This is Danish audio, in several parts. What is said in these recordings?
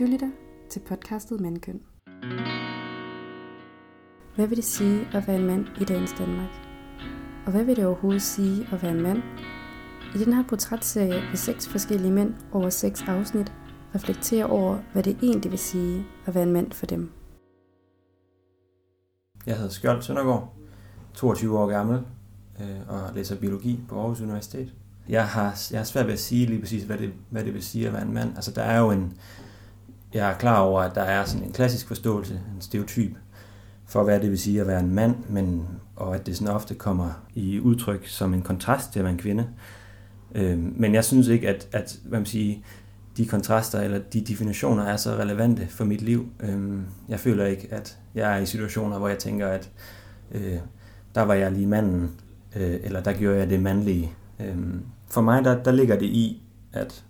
Du lytter til podcastet Mandkøn. Hvad vil det sige at være en mand i dagens Danmark? Og hvad vil det overhovedet sige at være en mand? I den her portrætserie vil seks forskellige mænd over seks afsnit reflektere over, hvad det egentlig vil sige at være en mand for dem. Jeg hedder Skjold Søndergaard, 22 år gammel øh, og læser biologi på Aarhus Universitet. Jeg har, jeg har svært ved at sige lige præcis, hvad det, hvad det vil sige at være en mand. Altså der er jo en, jeg er klar over, at der er sådan en klassisk forståelse, en stereotyp for, hvad det vil sige at være en mand, men, og at det sådan ofte kommer i udtryk som en kontrast til at være en kvinde. Øh, men jeg synes ikke, at, at hvad man siger, de kontraster eller de definitioner er så relevante for mit liv. Øh, jeg føler ikke, at jeg er i situationer, hvor jeg tænker, at øh, der var jeg lige manden, øh, eller der gjorde jeg det mandlige. Øh, for mig, der, der ligger det i, at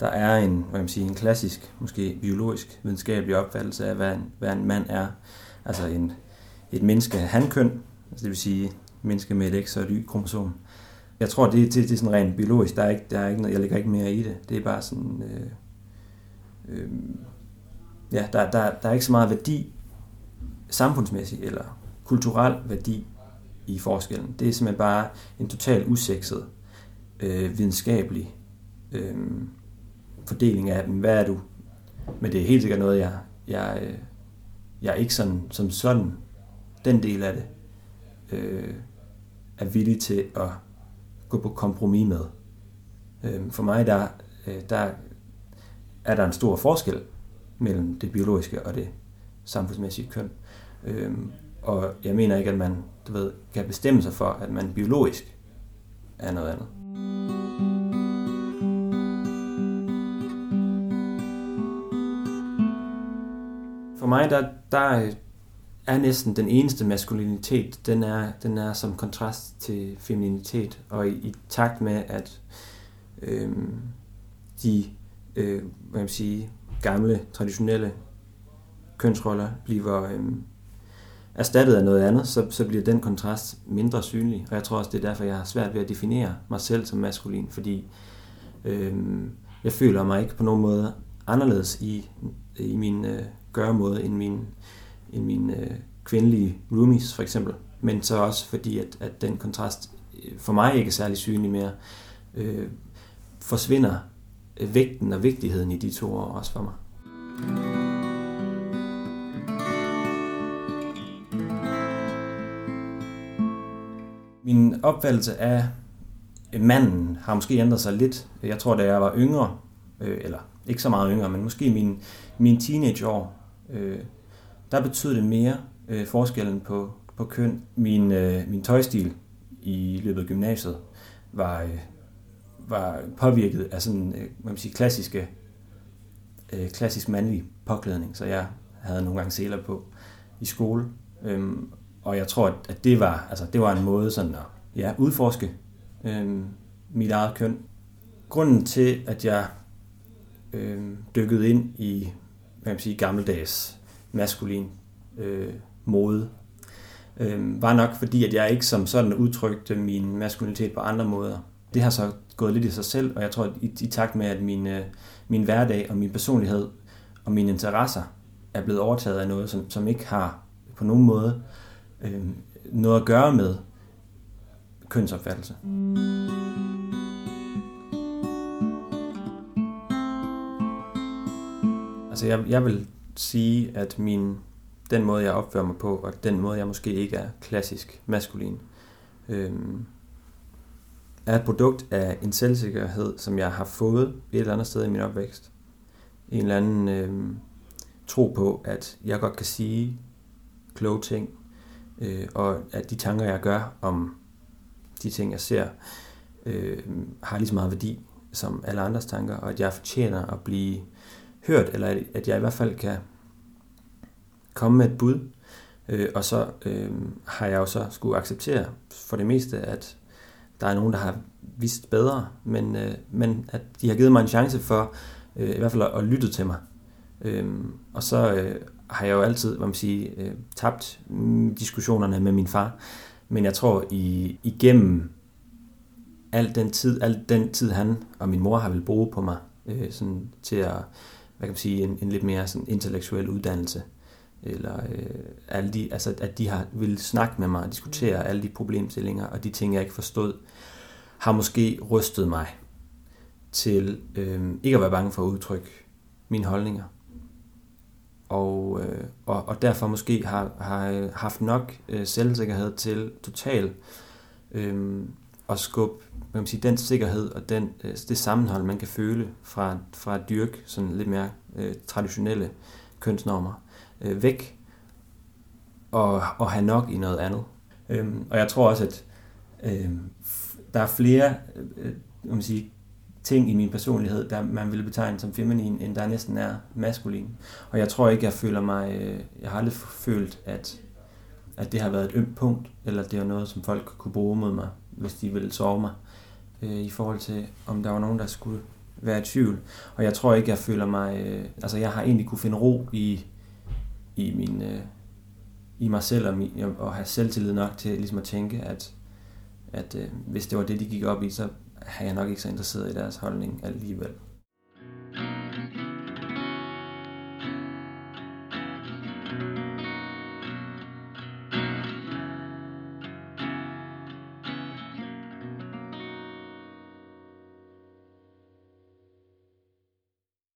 der er en, hvad man sige, en klassisk, måske biologisk, videnskabelig opfattelse af, hvad en, hvad en mand er. Altså en, et menneske af hankøn, altså det vil sige menneske med et X og et Y-kromosom. Jeg tror, det, det, det er sådan rent biologisk. Der er ikke, der er ikke noget, jeg lægger ikke mere i det. Det er bare sådan... Øh, øh, ja, der, der, der er ikke så meget værdi samfundsmæssigt eller kulturel værdi i forskellen. Det er simpelthen bare en total usekset øh, videnskabelig øh, fordeling af, dem. hvad er du? Men det er helt sikkert noget, jeg, jeg, øh, jeg er ikke sådan, som sådan, den del af det, øh, er villig til at gå på kompromis med. Øh, for mig, der, øh, der er der en stor forskel mellem det biologiske og det samfundsmæssige køn. Øh, og jeg mener ikke, at man du ved, kan bestemme sig for, at man biologisk er noget andet. For mig, der, der øh, er næsten den eneste maskulinitet, den er, den er som kontrast til femininitet, og i, i takt med, at øh, de øh, hvad man sige, gamle, traditionelle kønsroller bliver øh, erstattet af noget andet, så, så bliver den kontrast mindre synlig. Og jeg tror også, det er derfor, jeg har svært ved at definere mig selv som maskulin, fordi øh, jeg føler mig ikke på nogen måde anderledes i, i min øh, gøremåde end min, end min øh, kvindelige roomies for eksempel. Men så også fordi, at, at den kontrast øh, for mig ikke er særlig synlig mere, øh, forsvinder øh, vægten og vigtigheden i de to år også for mig. Min opfattelse af øh, manden har måske ændret sig lidt. Jeg tror, da jeg var yngre, øh, eller ikke så meget yngre, men måske min, min teenageår, øh, der betød det mere øh, forskellen på, på køn. Min, øh, min tøjstil i løbet af gymnasiet var, øh, var påvirket af sådan, øh, man sige, klassiske, øh, klassisk mandlig påklædning, så jeg havde nogle gange seler på i skole. Øhm, og jeg tror, at det var, altså, det var en måde sådan at ja, udforske øhm, mit eget køn. Grunden til, at jeg øhm, dykkede ind i hvad man sige, gammeldags maskulin øh, mode, øh, var nok fordi, at jeg ikke som sådan udtrykte min maskulinitet på andre måder. Det har så gået lidt i sig selv, og jeg tror, at i, i takt med, at min, øh, min hverdag og min personlighed og mine interesser er blevet overtaget af noget, som, som ikke har på nogen måde øh, noget at gøre med kønsopfattelse. Altså jeg, jeg vil sige, at min, den måde, jeg opfører mig på, og den måde, jeg måske ikke er klassisk maskulin, øh, er et produkt af en selvsikkerhed, som jeg har fået et eller andet sted i min opvækst. En eller anden øh, tro på, at jeg godt kan sige kloge ting, øh, og at de tanker, jeg gør om de ting, jeg ser, øh, har lige så meget værdi som alle andres tanker, og at jeg fortjener at blive hørt, eller at jeg i hvert fald kan komme med et bud, øh, og så øh, har jeg jo så skulle acceptere for det meste, at der er nogen, der har vist bedre, men, øh, men at de har givet mig en chance for øh, i hvert fald at, at lytte til mig. Øh, og så øh, har jeg jo altid, hvad man siger, øh, tabt mm, diskussionerne med min far, men jeg tror i, igennem al den tid, al den tid han og min mor har vil bruge på mig, øh, sådan til at hvad kan man sige, en, en lidt mere sådan intellektuel uddannelse. Eller øh, alle de, altså, at de har vil snakke med mig og diskutere alle de problemstillinger og de ting, jeg ikke forstod, har måske rystet mig til øh, ikke at være bange for at udtrykke mine holdninger. Og, øh, og, og derfor måske har, har haft nok øh, selvsikkerhed til totalt øh, at skubbe man kan sige, den sikkerhed og den, øh, altså det sammenhold, man kan føle fra, fra at dyrke sådan lidt mere øh, traditionelle kønsnormer øh, væk og, og have nok i noget andet. Øhm, og jeg tror også, at øh, der er flere øh, øh man sige, ting i min personlighed, der man ville betegne som feminin, end der næsten er maskulin. Og jeg tror ikke, jeg føler mig, øh, jeg har aldrig følt, at, at det har været et ømt punkt, eller det er noget, som folk kunne bruge mod mig, hvis de ville sove mig, øh, i forhold til, om der var nogen, der skulle være i tvivl. Og jeg tror ikke, jeg føler mig, øh, altså jeg har egentlig kunne finde ro i, i min, øh, i mig selv, og, min, og have selvtillid nok til ligesom at tænke, at, at øh, hvis det var det, de gik op i, så er jeg nok ikke så interesseret i deres holdning alligevel.